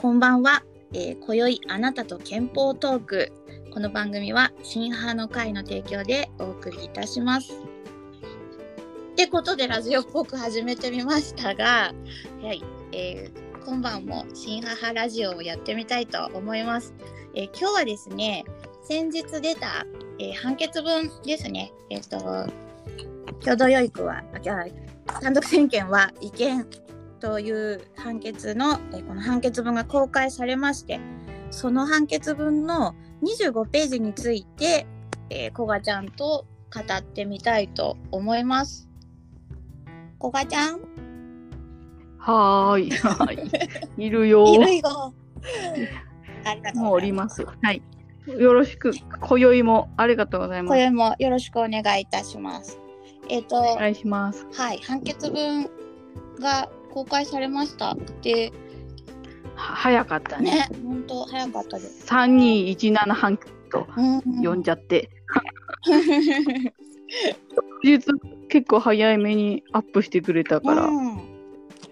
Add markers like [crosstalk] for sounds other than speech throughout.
こんばんは。えー、今宵あなたと憲法トーク。この番組は新派の会の提供でお送りいたします。ってことでラジオっぽく始めてみましたが、はい、えー、今晩も新母ラジオをやってみたいと思います。えー、今日はですね、先日出た、えー、判決文ですね。えっ、と、共同養育は、単独親権は違憲という判決の、えこの判決文が公開されまして、その判決文の25ページについて、えー、こがちゃんと語ってみたいと思います。こがちゃんはーい。はい。[laughs] いるよ。いるよ。ありがとうもうおります。はい。よろしく、今宵もありがとうございます。今宵もよろしくお願いいたします。えっ、ー、と、お願いします。はい。判決文が公開されました。で、早かったね。本当早かったです。三二一七半と呼んじゃって。[laughs] 実結構早いめにアップしてくれたから。うん、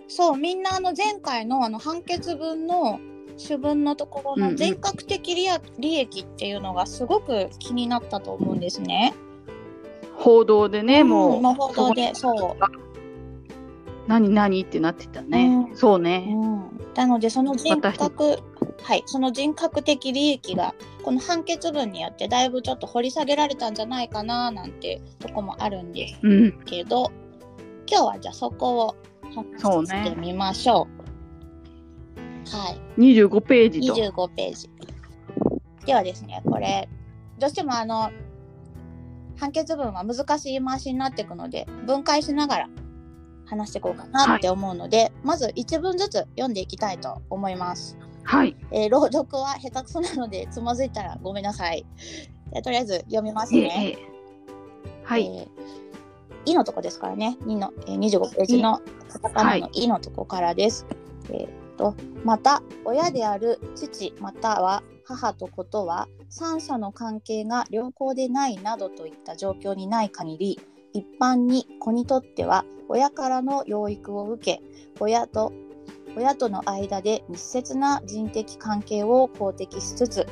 そうみんなあの前回のあの判決文の主文のところの全国的利,、利益っていうのがすごく気になったと思うんですね。報道でね、うん、もう。報道でそう。何何ってなってたね、うん、そうね、うん、なのでその人格はいその人格的利益がこの判決文によってだいぶちょっと掘り下げられたんじゃないかななんてとこもあるんですけど、うん、今日はじゃあそこを話してみましょう。はい。25ページと。25ページ。ではですね、これ、どうしてもあの、判決文は難しい回しになっていくので、分解しながら話していこうかなって思うので、はい、まず1文ずつ読んでいきたいと思います。はい。えー、朗読は下手くそなのでつまずいたらごめんなさい。とりあえず読みますね。えー、はい。えー、いのとこですからね。2の、えー、25ページのカタカナのいのとこからです。はい、えっ、と、また、親である父または母と子とは三者の関係が良好でないなどといった状況にない限り一般に子にとっては親からの養育を受け親と親との間で密接な人的関係を公的しつつ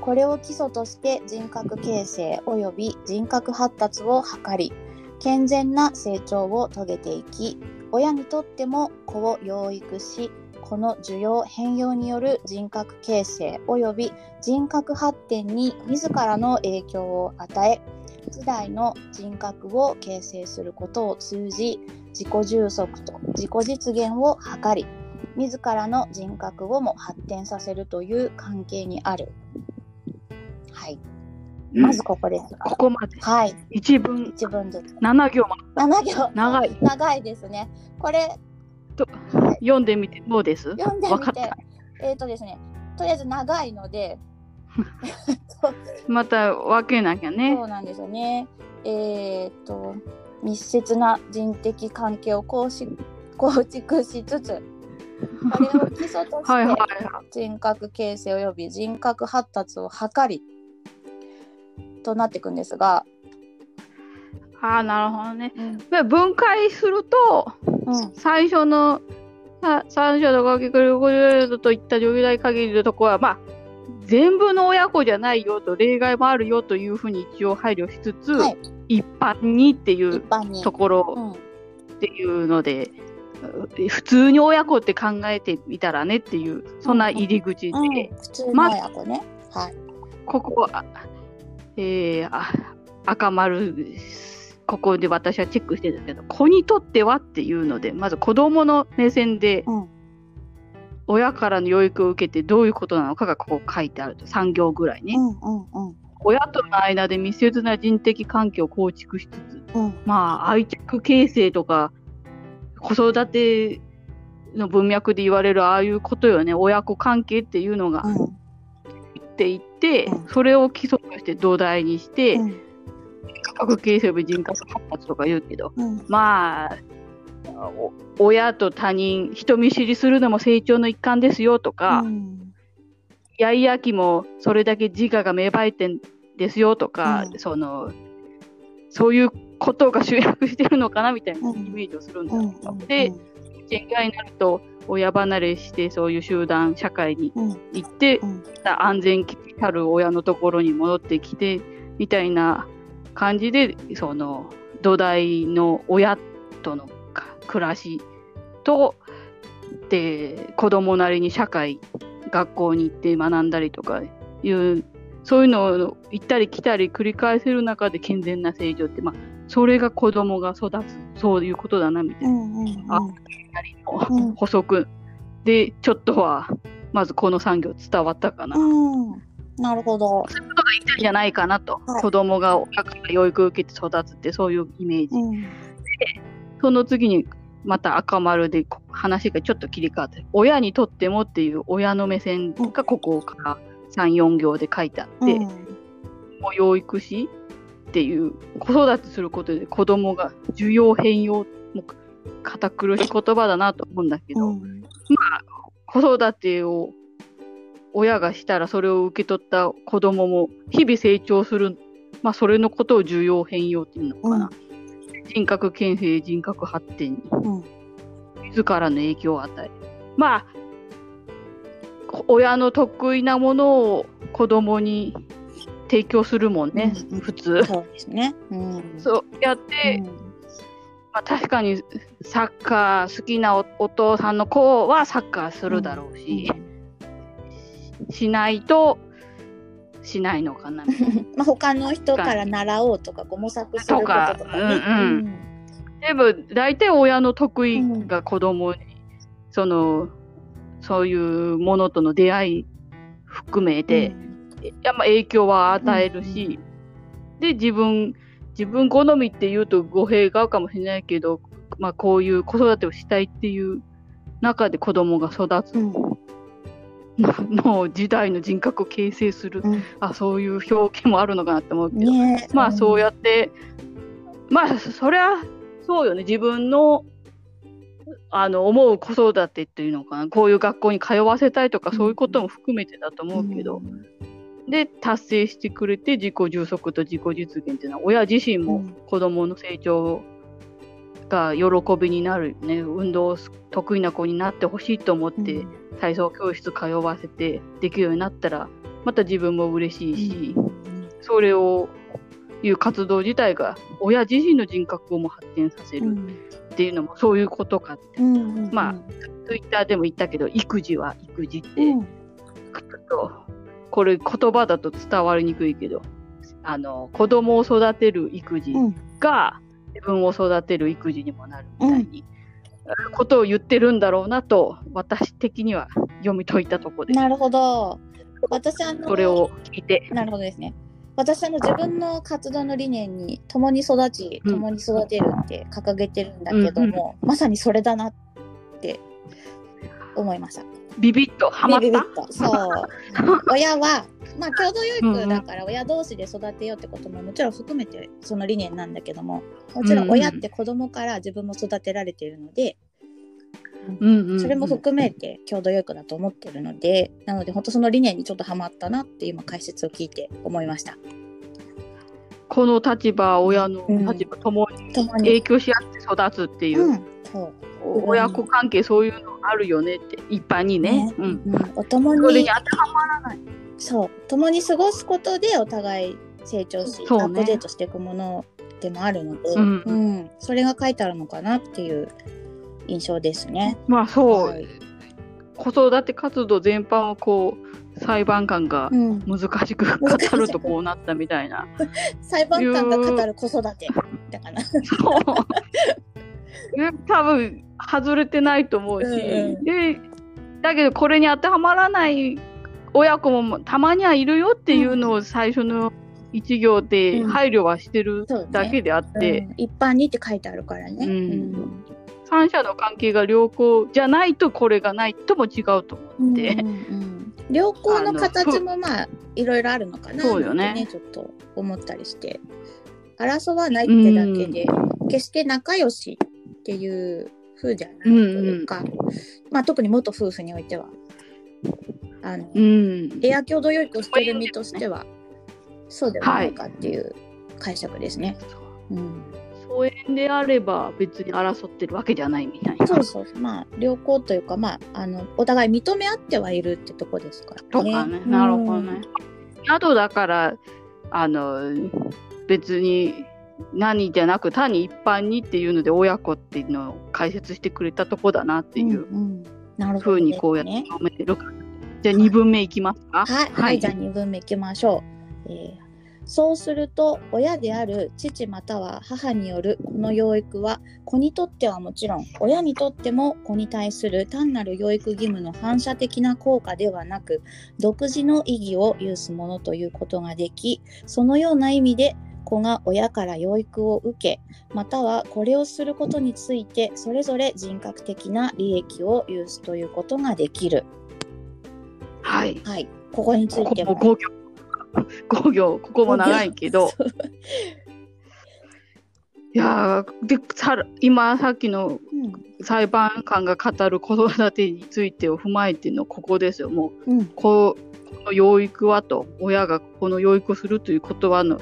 これを基礎として人格形成及び人格発達を図り健全な成長を遂げていき親にとっても子を養育しこの需要変容による人格形成及び人格発展に自らの影響を与え時代の人格を形成することを通じ自己充足と自己実現を図り自らの人格をも発展させるという関係にある。はい。まずここです。ここまで。はい。一文。一文ずつ。七行七行。長い。長いですね。これ。と、はい、読んでみてどうです？読んでみて。えっ、ー、とですね。とりあえず長いので、[laughs] また分けなきゃね。そうなんですよね。えっ、と密接な人的関係を構し構築しつつ、これを基礎として人格形成及び人格発達を図りとなっていくんですが。ああなるほどね。うん、分解すると、うん、最初の三者のかけくるといった状態限りのところはまあ全部の親子じゃないよと例外もあるよというふうに一応配慮しつつ、はい、一般にっていうところっていうので、うん、普通に親子って考えてみたらねっていうそんな入り口で、うんうん、普通の親子ね、はい、ここは、えー、赤丸ここで私はチェックしてるんですけど子にとってはっていうのでまず子どもの目線で、うん親からの養育を受けてどういうことなのかがここ書いてあると。3行ぐらいね、うんうんうん、親との間で密接な人的関係を構築しつつ、うん、まあ愛着形成とか子育ての文脈で言われるああいうことよね。親子関係っていうのが言っていて、うん、それを基礎として土台にして、うん、価格形成部人格発達とか言うけど、まあ親と他人人見知りするのも成長の一環ですよとか、うん、イヤイヤ期もそれだけ自我が芽生えてんですよとか、うん、そのそういうことが集約してるのかなみたいなイメージをするんだ、うん、で限界になると親離れしてそういう集団社会にうん。行って、うん。安全たる親のところに戻ってきてみたいな感じでその土台の親とのか暮らしとで子供なりに社会学校に行って学んだりとかいうそういうのを行ったり来たり繰り返せる中で健全な成長って、まあ、それが子供が育つそういうことだなみたいな。うんうんうん。あなりのうん補足でちょっとはまずこの産業伝わったかな、うん。なるほど。じゃないかなと、はい。子供が親から養育を受けて育つってそういうイメージ、うん。その次にまた赤丸でこ話がちょっと切り替わって親にとってもっていう親の目線がここから34行で書いてあって、うん。もう養育士っていう子育てすることで子供が需要変容もう堅苦しい言葉だなと思うんだけど、うん。子育てを親がしたらそれを受け取った子供も日々成長する、まあ、それのことを重要変容っていうのかな、人格形成人格発展にうん自らの影響を与える。まあこ親の得意なものを子供に提供するもんね、うん普通。そうですね。うん。そうやって、うん。まあ、確かにサッカー好きなおお父さんの子はサッカーするだろうし、しないとしないのかな。[laughs] まあ他の人から習おうとかこう模索することとかね。うんうん。でも大体親の得意が子供に、そのそういうものとの出会い含めて、やっぱ影響は与えるし、で自分自分好みって言うと語弊が合うかもしれないけど、まあ、こういう子育てをしたいっていう中で子供が育つ。うん [laughs] のの時代の人格を形成する、うん。あそういう表現もあるのかなって思うけど、ね。まあそうややって、まあそりゃそうよね。自分のあの思う子育てっていうのかな。こういう学校に通わせたいとかうん。そういうことも含めてだと思うけど、で達成してくれて自己充足と自己実現っていうのは親自身もうん。子供の成長が喜びになるよね運動得意な子になってほしいと思って体操教室通わせてできるようになったらまた自分も嬉しいし、それをいう活動自体が親自身の人格をも発展させるっていうのもそういうことかって、まあツイッターでも言ったけど育児は育児ってうと、これ言葉だと伝わりにくいけどあの子供を育てる育児うん。が自分を育てる育児にもなるみたいに、ことを言ってるんだろうなと私的には読み解いたところでなるほど。私あのそれを聞いてなるほどですね。私あの自分の活動の理念に共に育ちうん共に育てるって掲げてるんだけども、まさにそれだなって思いました。ビビッとハマっビビビたッとそう。[laughs] 親はまあ共同養育だから親同士で育てようってことももちろん含めてその理念なんだけどももちろん親って子供から自分も育てられているので、うんうんうん。それも含めて共同養育だと思ってるのでなので本当その理念にちょっとハマったなって今解説を聞いて思いました。この立場親の立場ともに。影響し合って育つっていう、うん、そう親子関係そういうのあるよねって一般にね。ね。うん、うん、お共にそれに当てはまらない。そう。共に過ごすことでお互い成長し、ね。アップデートしていくものでもあるので、うん。うん。それが書いてあるのかなっていう印象ですね。まあそう、はい。子育て活動全般をこう裁判官がうん、難しく語るとこうなったみたいな。裁判官が語る子育てだから。そうね多分外れてないと思うし、うんうん。でだけどこれに当てはまらない親子もたまにはいるよっていうのを最初の一行でうん。配慮はしてるだけであって、うん。一般にって書いてあるからね。うん。三者の関係が良好じゃないとこれがないとも違うと思って、うんうんうん。良好の形もまあいろいろあるのかな。そうよね。なんてちょっと思ったりして。争わないってだけで、決して仲良しっていう風じゃないというか、まあ特に元夫婦においてはあの、うんエア共同養育をしてる身としてはそうではないかっていう解釈ですね。うん疎遠であれば別に争ってるわけじゃないみたいな。そうそうまあ良好というかまああのお互い認め合ってはいるってとこですからね。とかね、なるほどね。宿だからあの別に何じゃなく単に一般にっていうので親子っていうのを解説してくれたとこだなっていうふうにこうやって読めてるから、じゃあ2分目いきますか？はい、はい、はい、じゃあ2分目いきましょう。えーそうすると親である父または母によるこの養育は子にとってはもちろん親にとっても子に対する単なる養育義務の反射的な効果ではなく独自の意義を有すものということができそのような意味で子が親から養育を受けまたはこれをすることについてそれぞれ人格的な利益を有すということができる。はい、はい、ここについては。工業ここも長いけど。[laughs] いやでさ今さっきの裁判官が語る子育てについてを踏まえてのここですよ。もう、うん、ここの養育はと親がこの養育をするという言葉の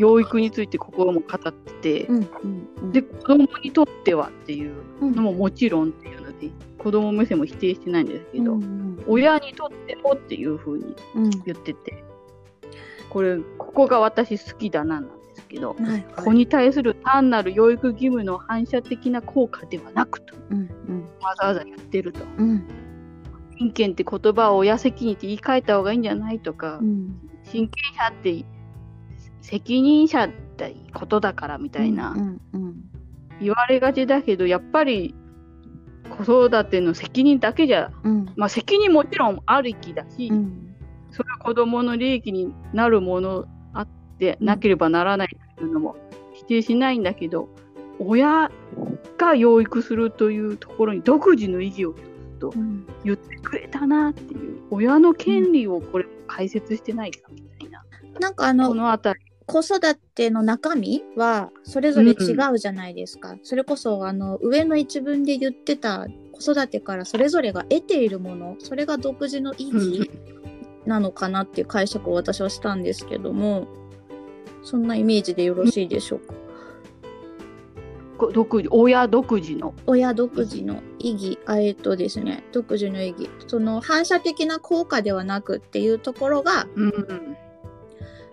養育について心も語ってて、うんうんうん、で子供にとってはっていうのももちろんっていうので、うん、子供目線も否定してないんですけど、うんうん、親にとってもっていうふうに言ってて、これここが私好きだななんですけど、はい。はい、子に対する単なる養育義務の反射的な効果ではなくと、うんうん、わざわざ言ってると。うん。親権って言葉を親責任って言い換えた方がいいんじゃないとか、うん、親権者って責任者ってことだからみたいな、言われがちだけどやっぱり子育ての責任だけじゃ、うん、まあ責任もちろんあるきだし、うん、それは子どもの利益になるものあってなければならないというのも否定しないんだけど、親が養育するというところに独自の意義をと言ってくれたなっていう、うん、親の権利をこれ解説してないかみたいな。なんかあのこの辺り子育ての中身はそれぞれ違うじゃないですか。うん、それこそあの上の一文で言ってた子育てからそれぞれが得ているものそれが独自の意義なのかなっていう解釈を私はしたんですけどもそんなイメージでよろしいでしょうか？独自親独自の。親独自の意義えっとですね独自の意義。その反射的な効果ではなくっていうところが、うん、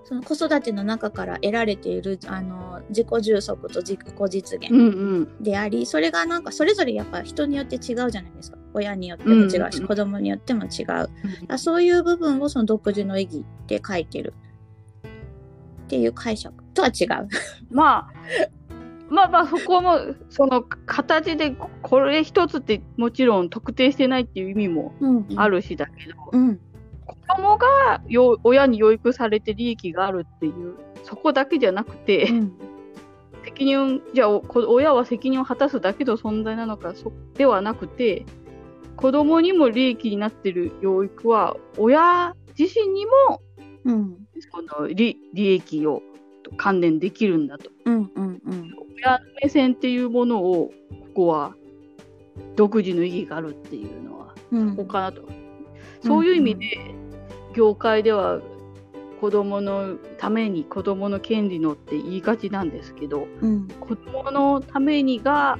その子育ての中から得られているあの自己充足と自己実現であり、うん。うん、それがなんかそれぞれやっぱ人によって違うじゃないですか。親によっても違うし、うん。うん、子供によっても違う、うん、そういう部分をその独自の意義って書いてる。っていう解釈。とは違う。まあまあまあそこもその形でこれ一つってもちろん特定してないっていう意味もあるしだけど、うんうん、子供がよ親に養育されて利益があるっていうそこだけじゃなくて、うん、責任じゃあ親は責任を果たすだけの存在なのかそではなくて子供にも利益になってる養育は親自身にも、うん、その利利益を関連できるんだと、うんうんうん、親の目線っていうものをここは独自の意義があるっていうのは、そこかなと、そういう意味で、業界では子供のために子供の権利のって言いがちなんですけど、うん、子供のためにが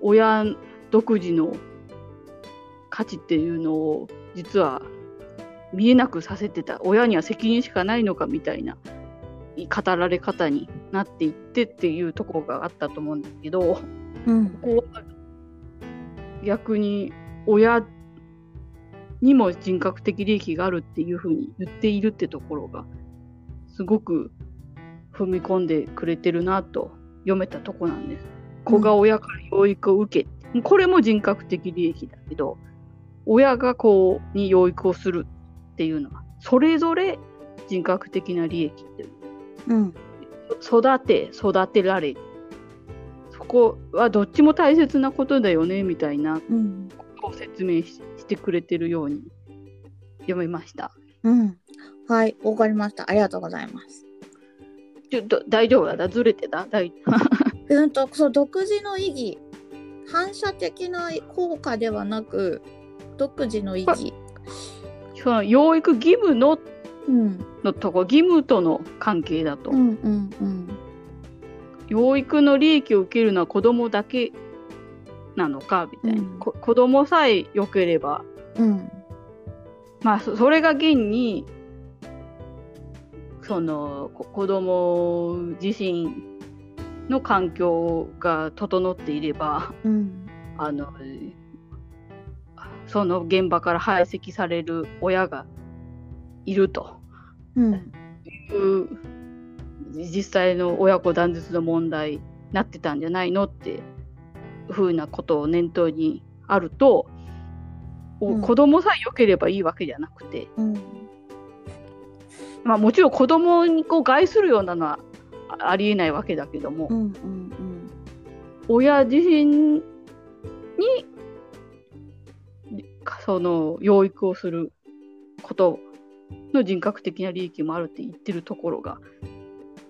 親独自の価値っていうのを実は見えなくさせてた親には責任しかないのかみたいな語られ方になっていってっていうところがあったと思うんですけど、うん、ここは逆に親にも人格的利益があるっていうふうに言っているってところがすごく踏み込んでくれてるなと読めたとこなんです。子が親から養育を受け、これも人格的利益だけど親が子に養育をするっていうのはそれぞれ人格的な利益っていう、うん、育て育てられ。るそこはどっちも大切なことだよねみたいな説明してくれてるように読めました。うん、はいわかりましたありがとうございます。ちょっと大丈夫だずれてた？大 [laughs] うんとそう独自の意義反射的な効果ではなく独自の意義。その養育義務の、うん、のとこ義務との関係だと。うんうんうん、養育の利益を受けるのは子供だけなのかみたいな、うん、こ子供さえ良ければ、うん、まあそれが現にその子供自身の環境が整っていれば、うん、あのその現場から排斥される親がいると。いう実際の親子断絶の問題になってたんじゃないのってふうなことを念頭にあると、うん、子供さえ良ければいいわけじゃなくて、うん、まあもちろん子供にこう害するようなのはありえないわけだけども、うんうんうん、親自身にその養育をすることの人格的な利益もあるって言ってるところが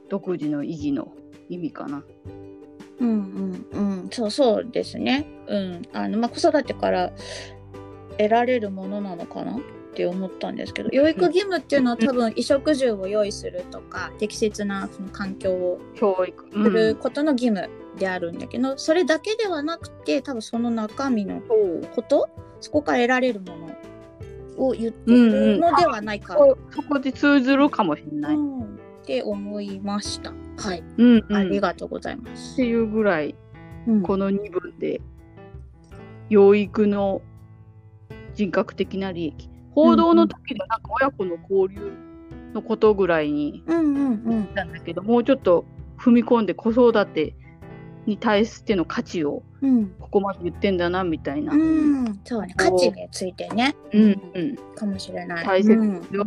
独自の意義の意味かな。うんうんうん、そうそうですね。うん、あのまあ子育てから得られるものなのかなって思ったんですけど、養育義務っていうのは多分衣食住を用意するとか、適切なその環境を教育。することの義務であるんだけど、それだけではなくて多分その中身のこと、そこから得られるものを言ってるのではないか、うんうん、そこで通ずるかもしれない、うん、って思いましたはい、うんうん、ありがとうございます。っていうぐらい、うん、この2文で養育の人格的な利益報道の時でなんか親子の交流のことぐらいに言ったんだけど、もうちょっと踏み込んで子育てに対しての価値をここまで言ってんだなみたいな、うん、そうね。価値についてね、うんうん、かもしれない。大切よ、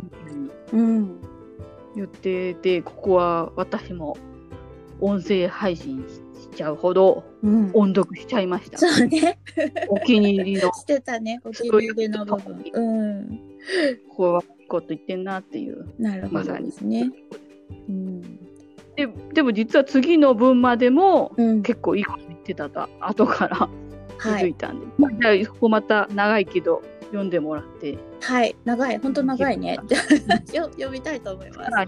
うん、言っててここは私も音声配信しちゃうほど音読しちゃいました、そうね。お気に入りの [laughs] してたね。お気に入りの部分。うん。ここはこと言ってんなっていう。なるほどですね、うん。ででも実は次の分までも、結構いいこと言ってたと後から気づいたんで、はい、じゃあここまた長いけど読んでもらって。はい。長い。本当長いね。[laughs] 読みたいと思います。は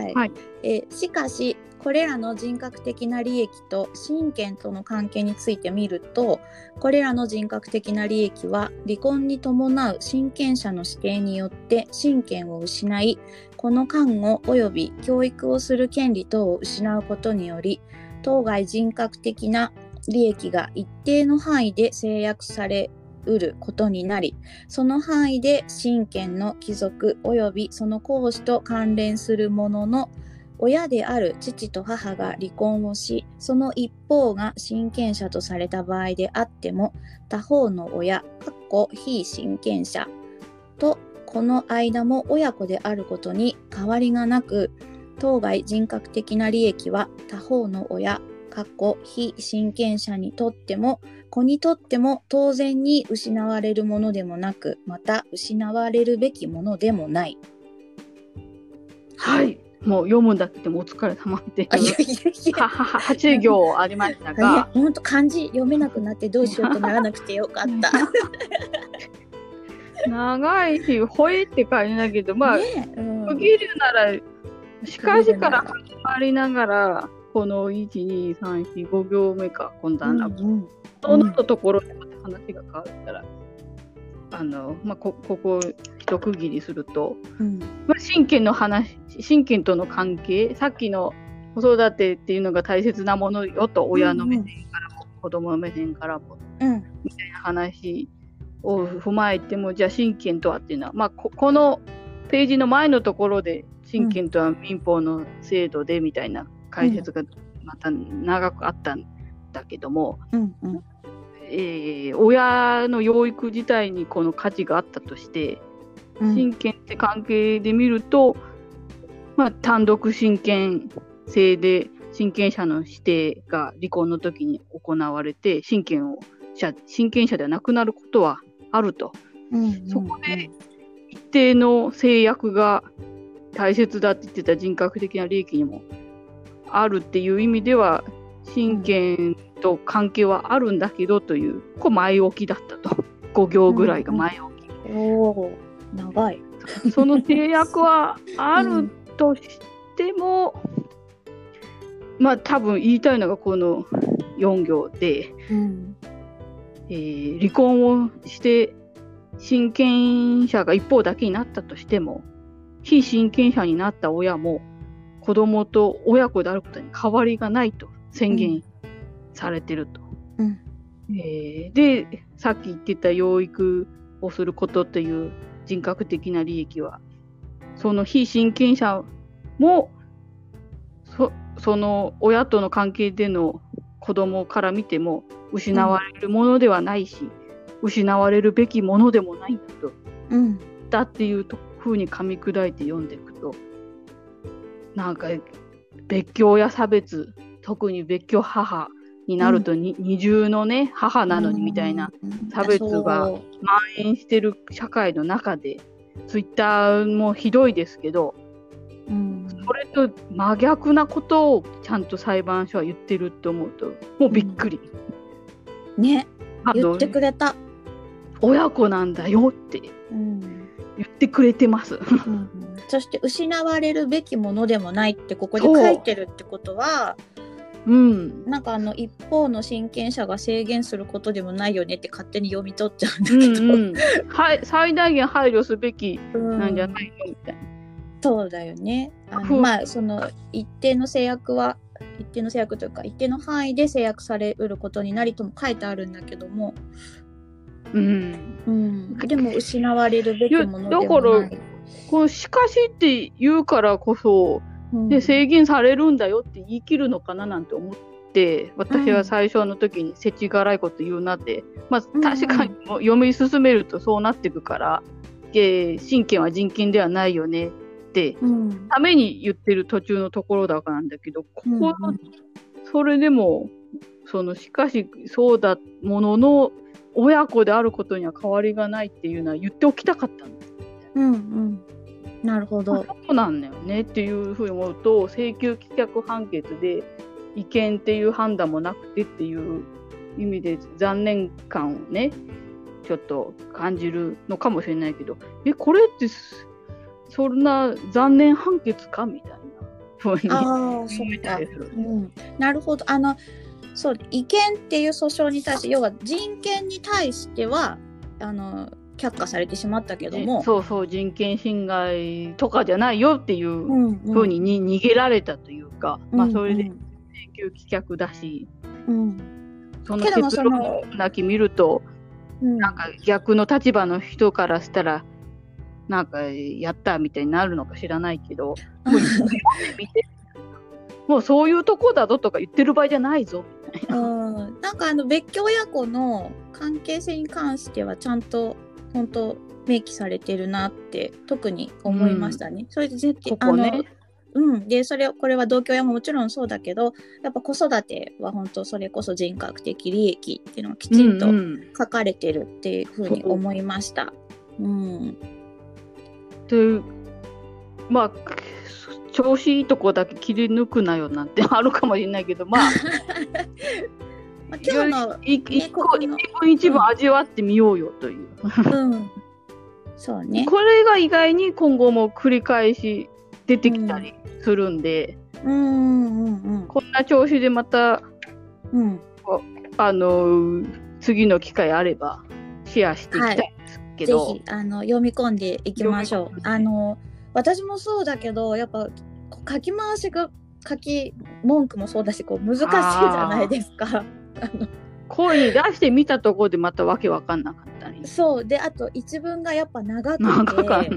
い、はい、えしかしこれらの人格的な利益と親権との関係について見るとこれらの人格的な利益は離婚に伴う親権者の指定によって親権を失いこの看護及び教育をする権利等を失うことにより当該人格的な利益が一定の範囲で制約されうることになりその範囲で親権の帰属及びその行使と関連するものの親である父と母が離婚をし、その一方が親権者とされた場合であっても、他方の親、かっこ非親権者とこの間も親子であることに変わりがなく、当該人格的な利益は他方の親、かっこ非親権者にとっても、子にとっても当然に失われるものでもなく、また失われるべきものでもない。はい。もう読むんだってもお疲れ様っていう8行ありましたが。本当、漢字読めなくなってどうしようとならなくてよかった。[laughs] 長いしほえって感じだけどまあ、ねうん、区切るならしかしから始まりながらこの12345行目か今度はな、うんうん、そのところでまた話が変わったらあの、まあ、こここ一区切りすると、うん、まあ、親権の話親権との関係さっきの子育てっていうのが大切なものよと親の目線からも、うんうん、子供の目線からも、うん、みたいな話を踏まえてもじゃあ親権とはっていうのは、まあ、ここのページの前のところで親権とは民法の制度でみたいな解説がまた長くあったんだけども、うんうん。えー、親の養育自体にこの価値があったとして、親権って関係で見ると、まあ、単独親権制で親権者の指定が離婚の時に行われて親権を親権者ではなくなることはあると、うんうんうん、そこで一定の制約が大切だって言ってた人格的な利益にもあるっていう意味では親権と関係はあるんだけどという、こう前置きだったと。5行ぐらいが前置き。うん。うん、お長い。その制約はあるとしても、まあ多分言いたいのがこの4行で、うん。えー離婚をして親権者が一方だけになったとしても非親権者になった親も子供と親子であることに変わりがないと宣言されてると。うん。えーでさっき言ってた養育をすることという人格的な利益はその非親権者もそその親との関係での子供から見ても失われるものではないし、失われるべきものでもないんだとうん。だっていうと風に噛み砕いて読んでいくとなんか別居や差別特に別居母になるとに、二重のね母なのにみたいなうん。差別が蔓延してる社会の中でツイッターもひどいですけどうん。それと真逆なことをちゃんと裁判所は言ってるって思うともうびっくり。ね。あの言ってくれた、親子なんだよって。うん言ってくれてます。うんそして失われるべきものでもないってここで書いてるってことはうん。なんかあの一方の親権者が制限することでもないよねって勝手に読み取っちゃうんだうけど、んうん、はい最大限配慮すべきうんなんじゃないのみたいな。そうだよね。あふのまあその一定の制約は一定の制約というか一定の範囲で制約されうることになりとも書いてあるんだけども、うん、うん、でも失われるべきものでない。だからこのしかしって言うからこそうん。で制限されるんだよって言い切るのかななんて思って私は最初の時に世知辛いこと言うなって、まあうん。確かに読み進めるとそうなっていくから、えー親権は人権ではないよねってうん。ために言ってる途中のところだからなんだけどここ、うんそれでもそのしかしそうだものの親子であることには変わりがないっていうのは言っておきたかったんですうんうんなるほど。そうなんだよねっていうふうに思うと請求棄却判決で違憲っていう判断もなくてっていう意味で残念感をねちょっと感じるのかもしれないけどえこれってすそんな残念判決かみたいなふうに思そったり。する。うん、なるほどあのそう違憲っていう訴訟に対して要は人権に対してはあの却下されてしまったけども、そうそう人権侵害とかじゃないよっていううんうん。ふうにに逃げられたというか、まあそれでうん請求棄却だし、うん。その結論そのなき見るとうん。なんか逆の立場の人からしたらなんかやったみたいになるのか知らないけど [laughs] もうそういうとこだぞとか言ってる場合じゃないぞ。うん、なんかあの別居親子の関係性に関してはちゃんと本当明記されてるなって特に思いましたね。それで絶ここね。あのうん、でそれこれは同居親ももちろんそうだけどやっぱ子育ては本当それこそ人格的利益っていうのがきちんとうんうん。書かれてるっていうふうに思いました。うん、でまあ調子いいとこだけ切り抜くなよなんて [laughs] あるかもしれないけどまあ [laughs] まあ今日の、い一個一分一分味わってみようよという、うん、そうね。これが意外に今後も繰り返し出てきたりするんで、うん。うんうんこんな調子でまたうん。あの次の機会あればシェアしていきたいんですけぜど、ひあの読み込んでいきましょう。あの私もそうだけどやっぱ書き回しが書き文句もそうだしこう難しいじゃないですか。あの声に出してみたところでまたわけわかんなかったり。そうであと一文がやっぱ長くて、なんかかんない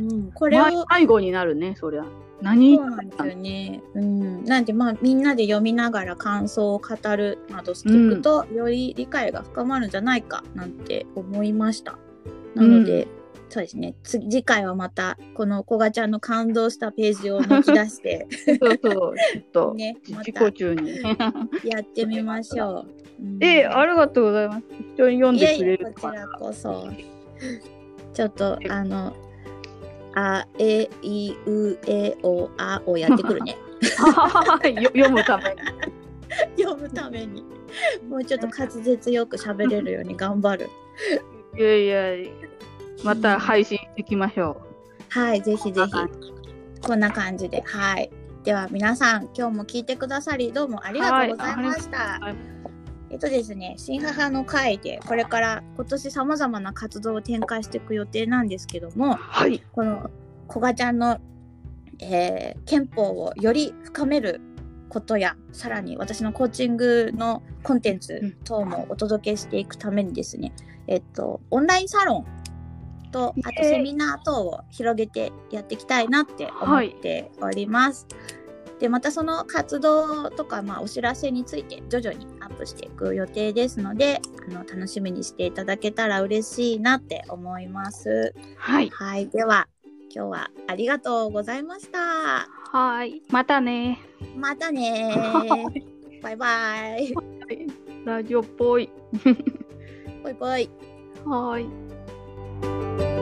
うん、これをま迷子になるねそりゃ。何?そうなんですよね。うん、なんでまあみんなで読みながら感想を語るなどしていくと、より理解が深まるんじゃないかなんて思いました。なので、そうですね次次回はまたこのこがちゃんの感動したページを抜き出してそうそうちょっと [laughs] ねま自た己中に。やってみましょう。うんえありがとうございます。一緒に読んでくれいやこちららこそ。ちょっとあのあえいうえおあをやってくるね。[laughs] よ読むために。読むためにもうちょっと滑舌よく喋れるように頑張る。いやいや、また配信していきましょはい、ぜひぜひこんな。感じで、はい。では皆さん今日も聞いてくださりどうもありがとうございました。はい、えっとですね、新母の会でこれから今年さまざまな活動を展開していく予定なんですけども、はい、このこがちゃんの、えー、憲法をより深めることやさらに私のコーチングのコンテンツ等もお届けしていくためにですね、えっと、オンラインサロンとあとセミナー等を広げてやっていきたいなって思っております。はい、でまたその活動とか、まあ、お知らせについて徐々にアップしていく予定ですのであの楽しみにしていただけたら嬉しいなって思います。はい、はい、では今日はありがとうございました。はい、またね。またね。バイバイ。ラジオっぽい。ぽいぽい。はい。thank you